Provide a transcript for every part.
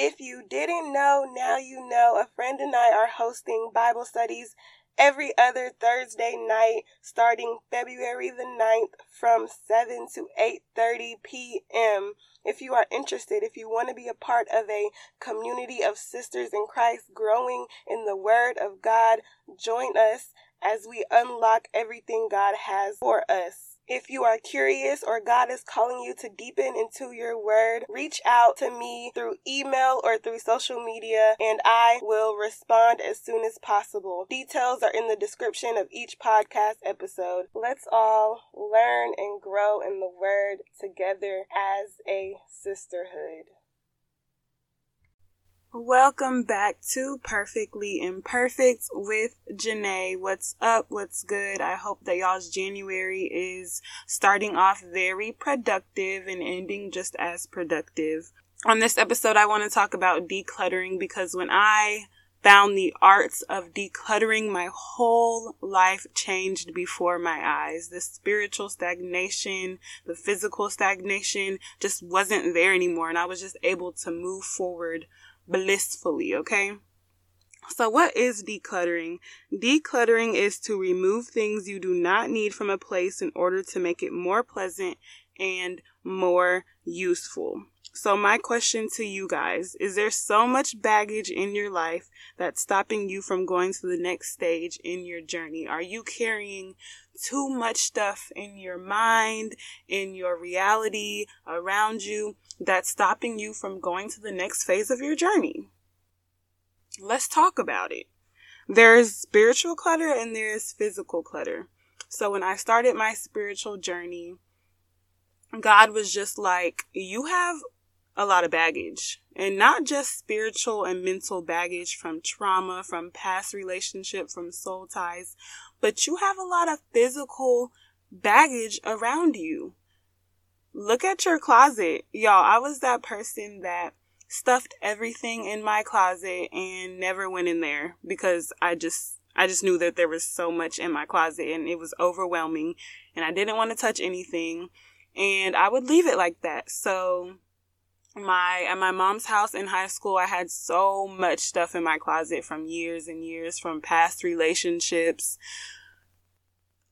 If you didn't know, now you know. A friend and I are hosting Bible studies every other Thursday night starting February the 9th from 7 to 8:30 p.m. If you are interested, if you want to be a part of a community of sisters in Christ growing in the word of God, join us as we unlock everything God has for us. If you are curious or God is calling you to deepen into your word, reach out to me through email or through social media and I will respond as soon as possible. Details are in the description of each podcast episode. Let's all learn and grow in the word together as a sisterhood. Welcome back to Perfectly Imperfect with Janae. What's up? What's good? I hope that y'all's January is starting off very productive and ending just as productive. On this episode, I want to talk about decluttering because when I found the arts of decluttering, my whole life changed before my eyes. The spiritual stagnation, the physical stagnation just wasn't there anymore, and I was just able to move forward blissfully, okay? So, what is decluttering? Decluttering is to remove things you do not need from a place in order to make it more pleasant and more useful. So, my question to you guys is there so much baggage in your life that's stopping you from going to the next stage in your journey? Are you carrying too much stuff in your mind, in your reality, around you that's stopping you from going to the next phase of your journey? Let's talk about it. There's spiritual clutter and there's physical clutter. So when I started my spiritual journey, God was just like, you have a lot of baggage and not just spiritual and mental baggage from trauma, from past relationship, from soul ties, but you have a lot of physical baggage around you. Look at your closet. Y'all, I was that person that stuffed everything in my closet and never went in there because I just I just knew that there was so much in my closet and it was overwhelming and I didn't want to touch anything and I would leave it like that. So my at my mom's house in high school I had so much stuff in my closet from years and years from past relationships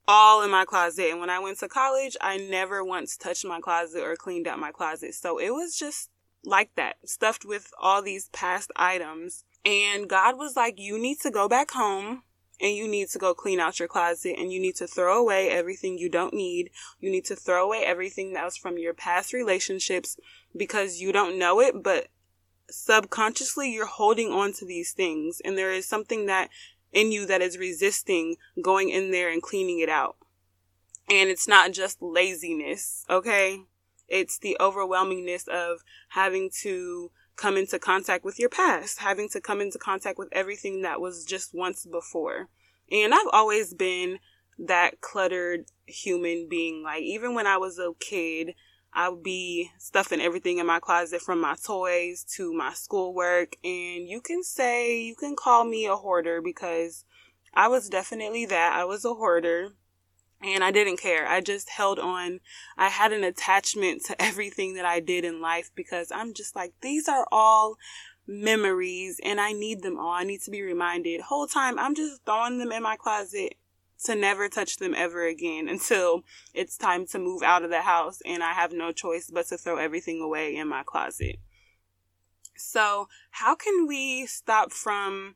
all in my closet. And when I went to college I never once touched my closet or cleaned out my closet. So it was just like that stuffed with all these past items. And God was like you need to go back home and you need to go clean out your closet and you need to throw away everything you don't need. You need to throw away everything that was from your past relationships because you don't know it, but subconsciously you're holding on to these things and there is something that in you that is resisting going in there and cleaning it out. And it's not just laziness, okay? It's the overwhelmingness of having to come into contact with your past, having to come into contact with everything that was just once before. And I've always been that cluttered human being. Like, even when I was a kid, I would be stuffing everything in my closet from my toys to my schoolwork. And you can say, you can call me a hoarder because I was definitely that. I was a hoarder and I didn't care. I just held on. I had an attachment to everything that I did in life because I'm just like, these are all memories and I need them all. I need to be reminded. Whole time I'm just throwing them in my closet to never touch them ever again until it's time to move out of the house and I have no choice but to throw everything away in my closet. So, how can we stop from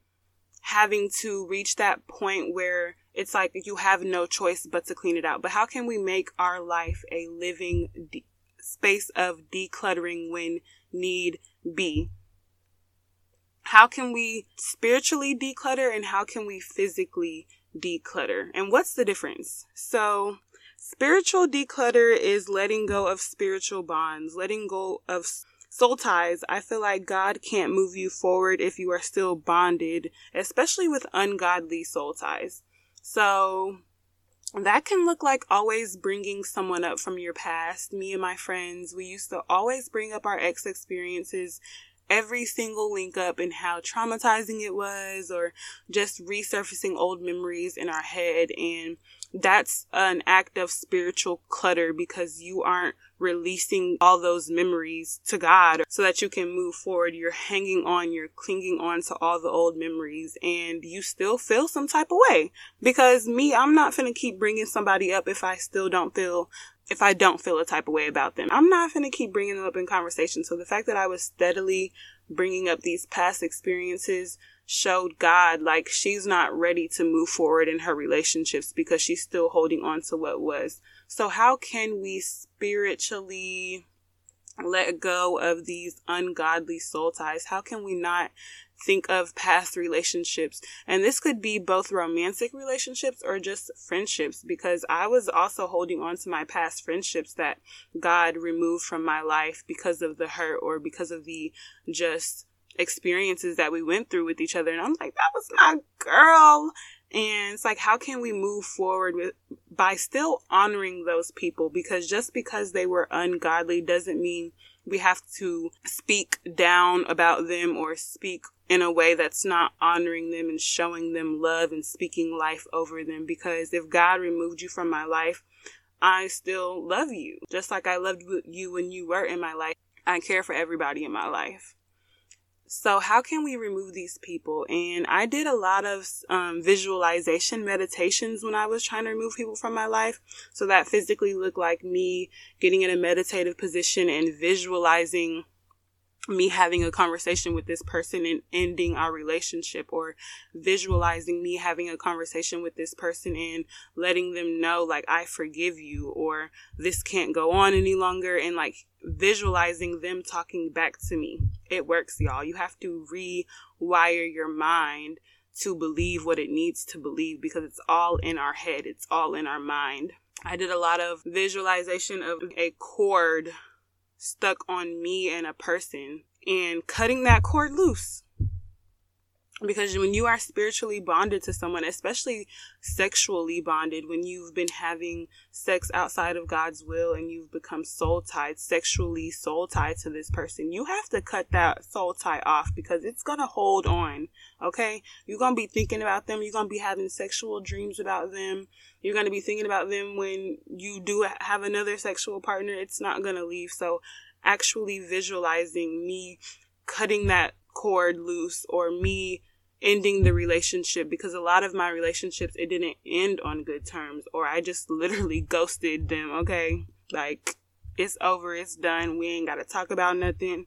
having to reach that point where it's like you have no choice but to clean it out. But how can we make our life a living de- space of decluttering when need be? How can we spiritually declutter and how can we physically declutter? And what's the difference? So, spiritual declutter is letting go of spiritual bonds, letting go of soul ties. I feel like God can't move you forward if you are still bonded, especially with ungodly soul ties. So that can look like always bringing someone up from your past. Me and my friends, we used to always bring up our ex experiences every single link up and how traumatizing it was or just resurfacing old memories in our head and that's an act of spiritual clutter because you aren't releasing all those memories to God so that you can move forward. You're hanging on, you're clinging on to all the old memories and you still feel some type of way. Because me, I'm not going to keep bringing somebody up if I still don't feel if I don't feel a type of way about them. I'm not going to keep bringing them up in conversation. So the fact that I was steadily bringing up these past experiences showed God like she's not ready to move forward in her relationships because she's still holding on to what was. So how can we spiritually let go of these ungodly soul ties? How can we not think of past relationships? And this could be both romantic relationships or just friendships because I was also holding on to my past friendships that God removed from my life because of the hurt or because of the just experiences that we went through with each other. And I'm like, that was my girl. And it's like, how can we move forward with by still honoring those people? Because just because they were ungodly doesn't mean we have to speak down about them or speak in a way that's not honoring them and showing them love and speaking life over them. Because if God removed you from my life, I still love you. Just like I loved you when you were in my life. I care for everybody in my life. So, how can we remove these people? And I did a lot of um, visualization meditations when I was trying to remove people from my life. So, that physically looked like me getting in a meditative position and visualizing me having a conversation with this person and ending our relationship or visualizing me having a conversation with this person and letting them know like I forgive you or this can't go on any longer and like visualizing them talking back to me. It works, y'all. You have to rewire your mind to believe what it needs to believe because it's all in our head. It's all in our mind. I did a lot of visualization of a cord stuck on me and a person and cutting that cord loose. Because when you are spiritually bonded to someone, especially sexually bonded, when you've been having sex outside of God's will and you've become soul tied, sexually soul tied to this person, you have to cut that soul tie off because it's going to hold on. Okay. You're going to be thinking about them. You're going to be having sexual dreams about them. You're going to be thinking about them when you do have another sexual partner. It's not going to leave. So actually visualizing me cutting that cord loose or me ending the relationship because a lot of my relationships it didn't end on good terms or I just literally ghosted them, okay? Like it's over, it's done. We ain't got to talk about nothing.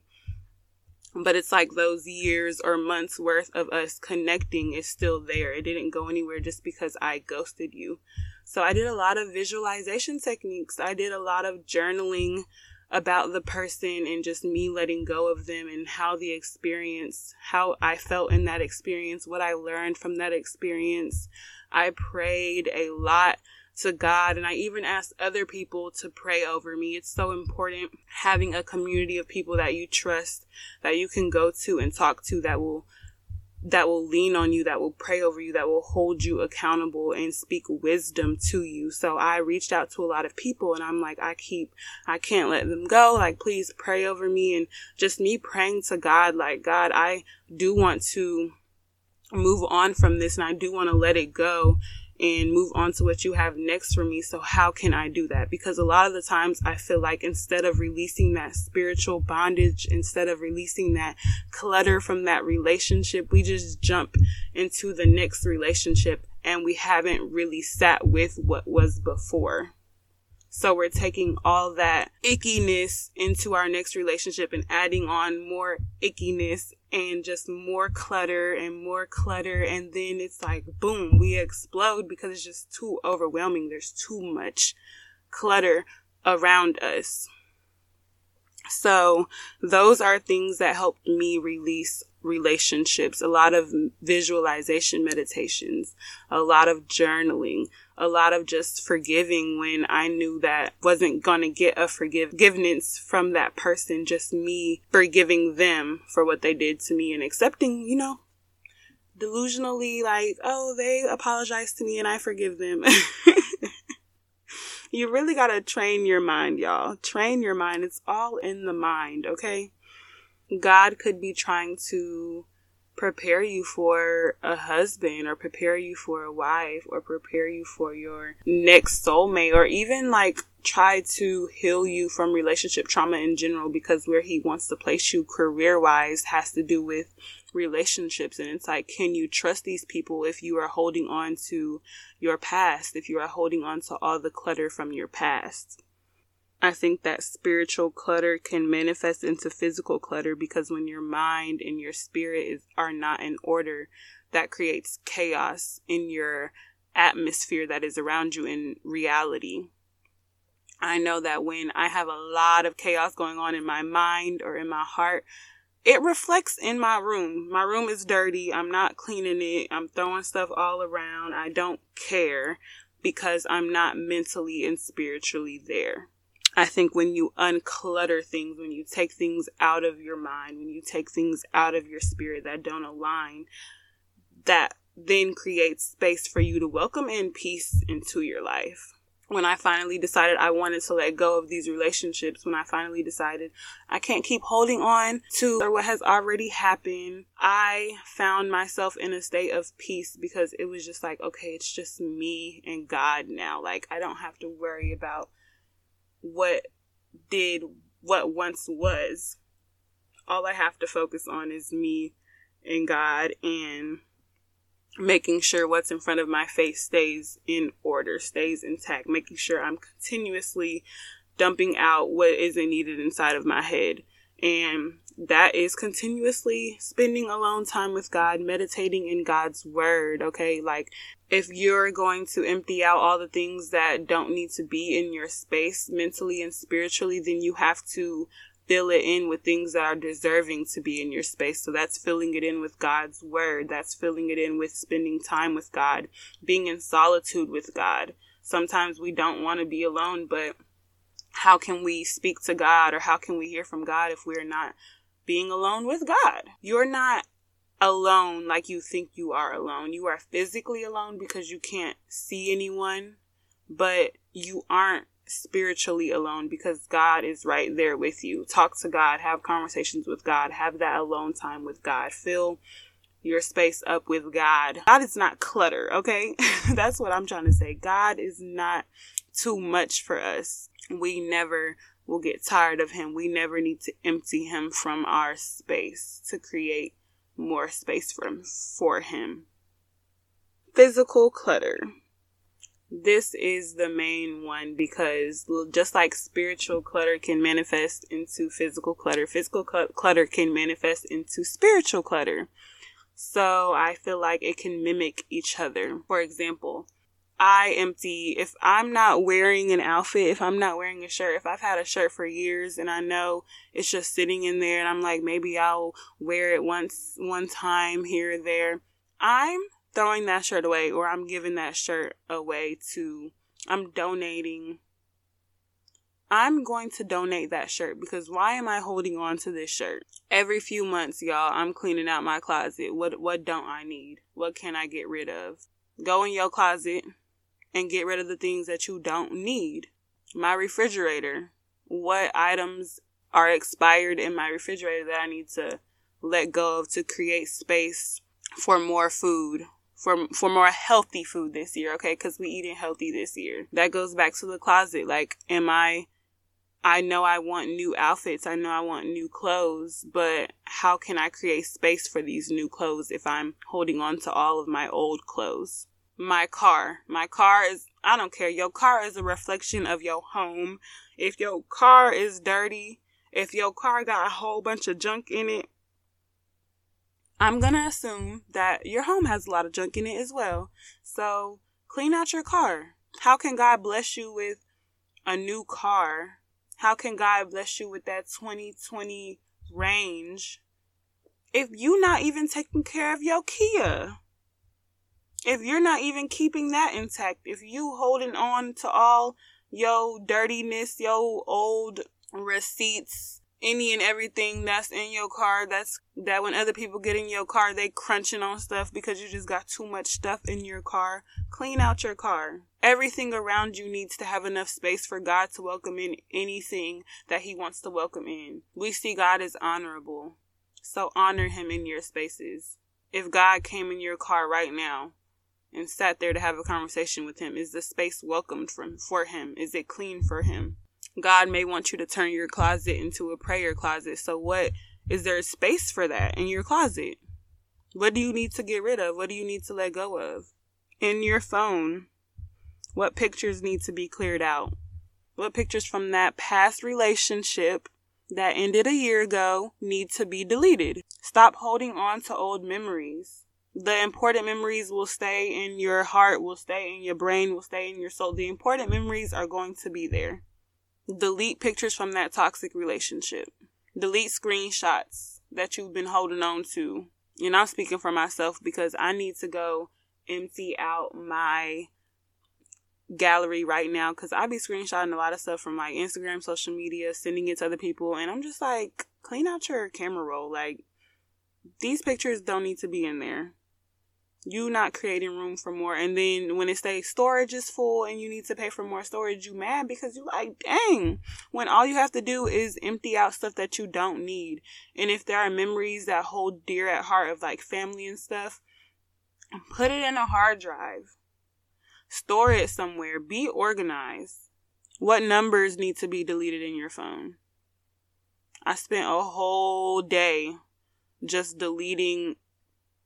But it's like those years or months worth of us connecting is still there. It didn't go anywhere just because I ghosted you. So I did a lot of visualization techniques. I did a lot of journaling about the person and just me letting go of them and how the experience, how I felt in that experience, what I learned from that experience. I prayed a lot to God and I even asked other people to pray over me. It's so important having a community of people that you trust, that you can go to and talk to that will that will lean on you, that will pray over you, that will hold you accountable and speak wisdom to you. So I reached out to a lot of people and I'm like, I keep, I can't let them go. Like, please pray over me. And just me praying to God, like, God, I do want to move on from this and I do want to let it go and move on to what you have next for me. So how can I do that? Because a lot of the times I feel like instead of releasing that spiritual bondage, instead of releasing that clutter from that relationship, we just jump into the next relationship and we haven't really sat with what was before. So we're taking all that ickiness into our next relationship and adding on more ickiness and just more clutter and more clutter. And then it's like, boom, we explode because it's just too overwhelming. There's too much clutter around us. So those are things that helped me release relationships, a lot of visualization meditations, a lot of journaling, a lot of just forgiving when I knew that wasn't going to get a forgiveness from that person, just me forgiving them for what they did to me and accepting, you know, delusionally like, oh, they apologized to me and I forgive them. you really got to train your mind, y'all. Train your mind. It's all in the mind, okay? God could be trying to prepare you for a husband or prepare you for a wife or prepare you for your next soulmate or even like try to heal you from relationship trauma in general because where he wants to place you career wise has to do with relationships. And it's like can you trust these people if you are holding on to your past if you are holding on to all the clutter from your past I think that spiritual clutter can manifest into physical clutter because when your mind and your spirit is, are not in order, that creates chaos in your atmosphere that is around you in reality. I know that when I have a lot of chaos going on in my mind or in my heart, it reflects in my room. My room is dirty. I'm not cleaning it. I'm throwing stuff all around. I don't care because I'm not mentally and spiritually there. I think when you unclutter things, when you take things out of your mind, when you take things out of your spirit that don't align, that then creates space for you to welcome in peace into your life. When I finally decided I wanted to let go of these relationships, when I finally decided I can't keep holding on to what has already happened, I found myself in a state of peace because it was just like, okay, it's just me and God now. Like, I don't have to worry about what did what once was. All I have to focus on is me and God and making sure what's in front of my face stays in order, stays intact, making sure I'm continuously dumping out what isn't needed inside of my head. And that is continuously spending alone time with God, meditating in God's word. Okay. Like if you're going to empty out all the things that don't need to be in your space mentally and spiritually, then you have to fill it in with things that are deserving to be in your space. So that's filling it in with God's word. That's filling it in with spending time with God, being in solitude with God. Sometimes we don't want to be alone, but how can we speak to God or how can we hear from God if we're not being alone with God? You're not alone like you think you are alone. You are physically alone because you can't see anyone, but you aren't spiritually alone because God is right there with you. Talk to God, have conversations with God, have that alone time with God. Fill your space up with God. God is not clutter, okay? That's what I'm trying to say. God is not too much for us. We never will get tired of him. We never need to empty him from our space to create more space for him, for him. Physical clutter. This is the main one because just like spiritual clutter can manifest into physical clutter, physical cl- clutter can manifest into spiritual clutter. So I feel like it can mimic each other. For example, I empty if I'm not wearing an outfit, if I'm not wearing a shirt, if I've had a shirt for years and I know it's just sitting in there and I'm like maybe I'll wear it once one time here or there, I'm throwing that shirt away or I'm giving that shirt away to I'm donating I'm going to donate that shirt because why am I holding on to this shirt? Every few months, y'all, I'm cleaning out my closet. What what don't I need? What can I get rid of? Go in your closet, and get rid of the things that you don't need. My refrigerator. What items are expired in my refrigerator that I need to let go of to create space for more food, for for more healthy food this year, okay? Cuz we eating healthy this year. That goes back to the closet. Like am I I know I want new outfits. I know I want new clothes, but how can I create space for these new clothes if I'm holding on to all of my old clothes? My car. My car is, I don't care. Your car is a reflection of your home. If your car is dirty, if your car got a whole bunch of junk in it, I'm going to assume that your home has a lot of junk in it as well. So clean out your car. How can God bless you with a new car? How can God bless you with that 2020 range if you're not even taking care of your Kia? If you're not even keeping that intact, if you holding on to all your dirtiness, your old receipts, any and everything that's in your car, that's that when other people get in your car, they crunching on stuff because you just got too much stuff in your car. Clean out your car. Everything around you needs to have enough space for God to welcome in anything that He wants to welcome in. We see God as honorable. So honor Him in your spaces. If God came in your car right now and sat there to have a conversation with him, is the space welcomed from for him? Is it clean for him? God may want you to turn your closet into a prayer closet. So what is there space for that in your closet? What do you need to get rid of? What do you need to let go of? In your phone, what pictures need to be cleared out? What pictures from that past relationship that ended a year ago need to be deleted? Stop holding on to old memories. The important memories will stay in your heart, will stay in your brain, will stay in your soul. The important memories are going to be there. Delete pictures from that toxic relationship. Delete screenshots that you've been holding on to and I'm speaking for myself because I need to go empty out my gallery right now because I be screenshotting a lot of stuff from like Instagram, social media, sending it to other people, and I'm just like, clean out your camera roll. Like, these pictures don't need to be in there you not creating room for more. And then when it stays storage is full and you need to pay for more storage you mad because you like dang when all you have to do is empty out stuff that you don't need. And if there are memories that hold dear at heart of like family and stuff put it in a hard drive. Store it somewhere. Be organized. What numbers need to be deleted in your phone? I spent a whole day just deleting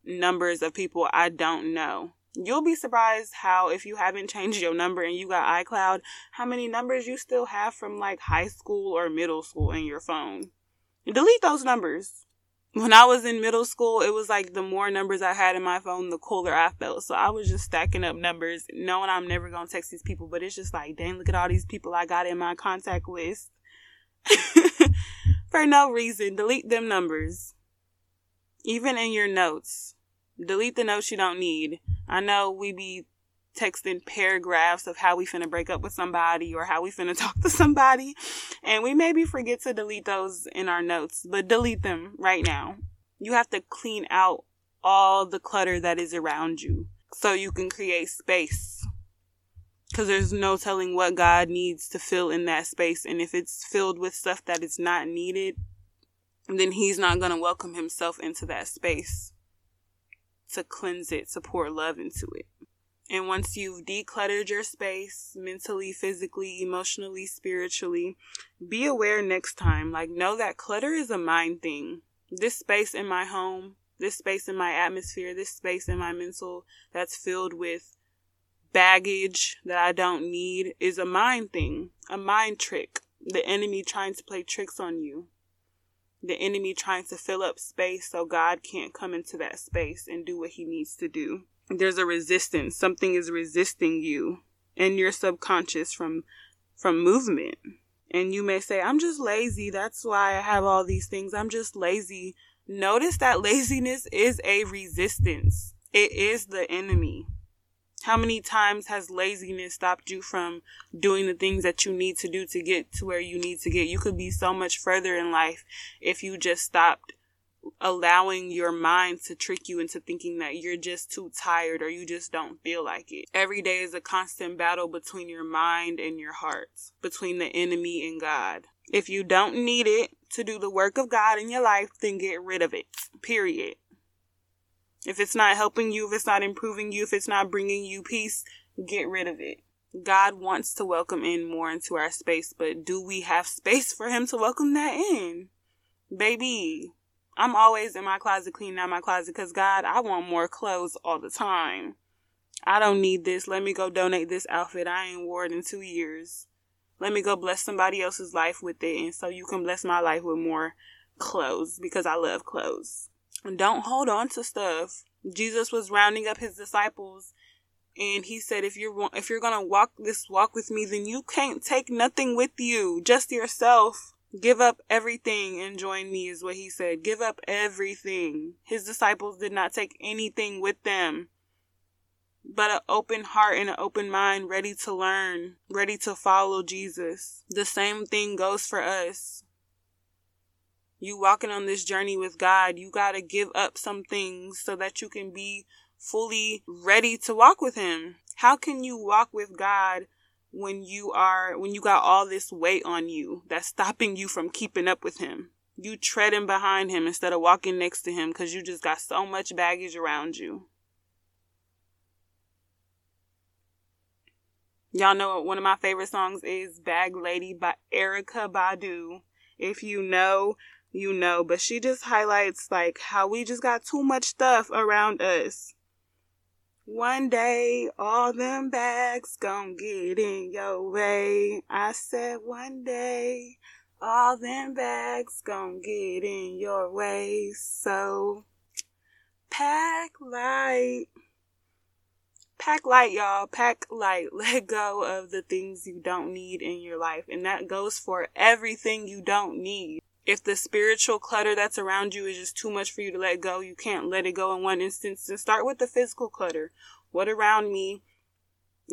numbers of people I don't know. You'll be surprised how, if you haven't changed your number and you got iCloud, how many numbers you still have from like high school or middle school in your phone. Delete those numbers. When I was in middle school, it was like the more numbers I had in my phone, the cooler I felt. So I was just stacking up numbers, knowing I'm never to text these people. But it's just like, dang, look at all these people I got in my contact list. For no reason. Delete them numbers. Even in your notes delete the notes you don't need. I know we be texting paragraphs of how we finna break up with somebody or how we finna talk to somebody. And we maybe forget to delete those in our notes, but delete them right now. You have to clean out all the clutter that is around you so you can create space. Because there's no telling what God needs to fill in that space. And if it's filled with stuff that is not needed, then He's not going to welcome Himself into that space to cleanse it, to pour love into it. And once you've decluttered your space mentally, physically, emotionally, spiritually, be aware next time. Like, know that clutter is a mind thing. This space in my home, this space in my atmosphere, this space in my mental that's filled with baggage that I don't need is a mind thing, a mind trick. The enemy trying to play tricks on you the enemy trying to fill up space so God can't come into that space and do what he needs to do. There's a resistance. Something is resisting you and your subconscious from from movement. And you may say, I'm just lazy. That's why I have all these things. I'm just lazy. Notice that laziness is a resistance. It is the enemy. How many times has laziness stopped you from doing the things that you need to do to get to where you need to get? You could be so much further in life if you just stopped allowing your mind to trick you into thinking that you're just too tired or you just don't feel like it. Every day is a constant battle between your mind and your heart, between the enemy and God. If you don't need it to do the work of God in your life, then get rid of it. Period. If it's not helping you, if it's not improving you, if it's not bringing you peace, get rid of it. God wants to welcome in more into our space, but do we have space for Him to welcome that in? Baby, I'm always in my closet cleaning out my closet because God, I want more clothes all the time. I don't need this. Let me go donate this outfit. I ain't wore it in two years. Let me go bless somebody else's life with it. And so you can bless my life with more clothes because I love clothes. Don't hold on to stuff. Jesus was rounding up his disciples and he said if you're if you're going to walk this walk with me then you can't take nothing with you, just yourself. Give up everything and join me is what he said. Give up everything. His disciples did not take anything with them but an open heart and an open mind, ready to learn, ready to follow Jesus. The same thing goes for us you walking on this journey with God, you got to give up some things so that you can be fully ready to walk with him. How can you walk with God when you are when you got all this weight on you that's stopping you from keeping up with him? You treading behind him instead of walking next to him because you just got so much baggage around you. Y'all know one of my favorite songs is Bag Lady by Erykah Badu. If you know, you know. But she just highlights like how we just got too much stuff around us. One day, all them bags gon' get in your way. I said one day, all them bags gon' get in your way. So, pack light. Pack light, y'all. Pack light. Let go of the things you don't need in your life. And that goes for everything you don't need. If the spiritual clutter that's around you is just too much for you to let go, you can't let it go in one instance. To start with the physical clutter. What around me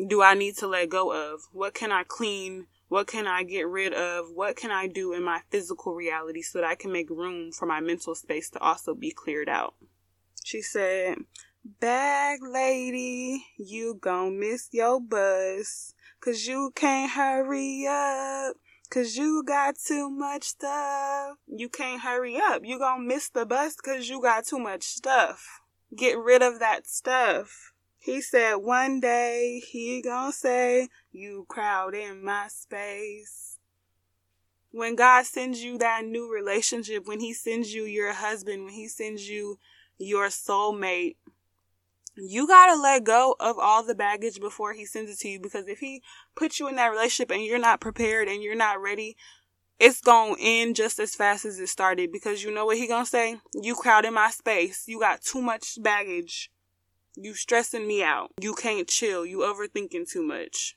do I need to let go of? What can I clean? What can I get rid of? What can I do in my physical reality so that I can make room for my mental space to also be cleared out? She said, Bag lady, you gon' miss your bus. Cause you can't hurry up. Cause you got too much stuff. You can't hurry up. You gon' miss the bus cause you got too much stuff. Get rid of that stuff. He said one day he gon' say, you crowd in my space. When God sends you that new relationship, when he sends you your husband, when he sends you your soulmate, you gotta let go of all the baggage before he sends it to you because if he puts you in that relationship and you're not prepared and you're not ready, it's gonna end just as fast as it started because you know what he gonna say? You crowded my space. You got too much baggage. You stressing me out. You can't chill. You overthinking too much.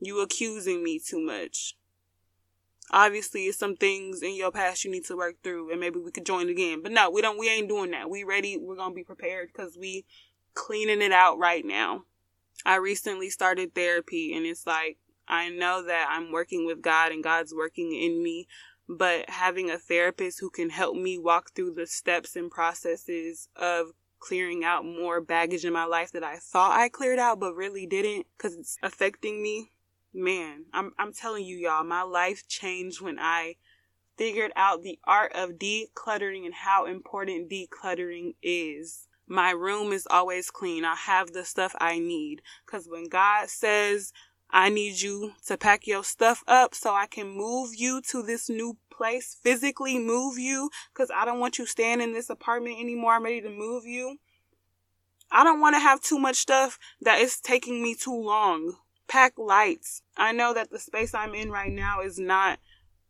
You accusing me too much. Obviously, it's some things in your past you need to work through, and maybe we could join again. But no, we don't. We ain't doing that. We ready. We're gonna be prepared because we cleaning it out right now. I recently started therapy, and it's like I know that I'm working with God, and God's working in me. But having a therapist who can help me walk through the steps and processes of clearing out more baggage in my life that I thought I cleared out, but really didn't because it's affecting me man, I'm I'm telling you y'all, my life changed when I figured out the art of decluttering and how important decluttering is. My room is always clean. I have the stuff I need cuz when God says I need you to pack your stuff up so I can move you to this new place, physically move you cuz I don't want you staying in this apartment anymore. I'm ready to move you. I don't want to have too much stuff that is taking me too long pack lights. I know that the space I'm in right now is not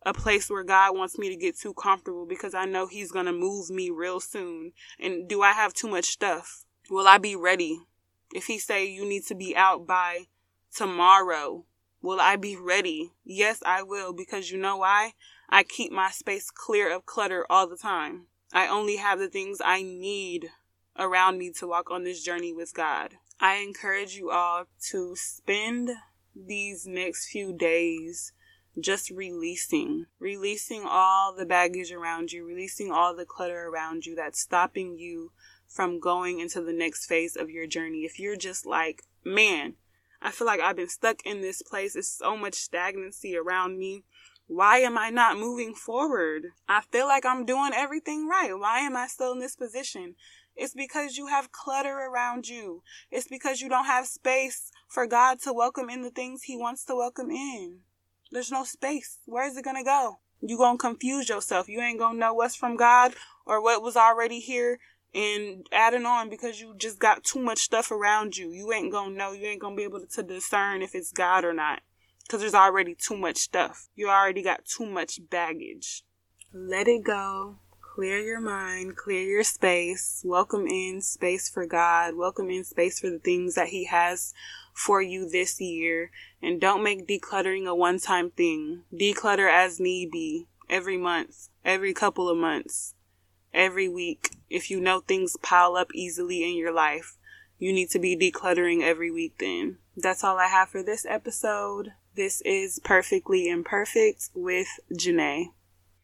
a place where God wants me to get too comfortable because I know He's going to move me real soon. And do I have too much stuff? Will I be ready? If He say you need to be out by tomorrow, will I be ready? Yes, I will because you know why? I keep my space clear of clutter all the time. I only have the things I need around me to walk on this journey with God. I encourage you all to spend these next few days just releasing, releasing all the baggage around you, releasing all the clutter around you that's stopping you from going into the next phase of your journey. If you're just like, man, I feel like I've been stuck in this place. It's so much stagnancy around me. Why am I not moving forward? I feel like I'm doing everything right. Why am I still in this position? It's because you have clutter around you. It's because you don't have space for God to welcome in the things He wants to welcome in. There's no space. Where is it going to go? You going to confuse yourself. You ain't going to know what's from God or what was already here and adding on because you just got too much stuff around you. You ain't going to know. You ain't going to be able to discern if it's God or not because there's already too much stuff. You already got too much baggage. Let it go clear your mind, clear your space, welcome in space for God, welcome in space for the things that He has for you this year, and don't make decluttering a one time thing. Declutter as need be every month, every couple of months, every week. If you know things pile up easily in your life, you need to be decluttering every week then. That's all I have for this episode. This is Perfectly Imperfect with Janae.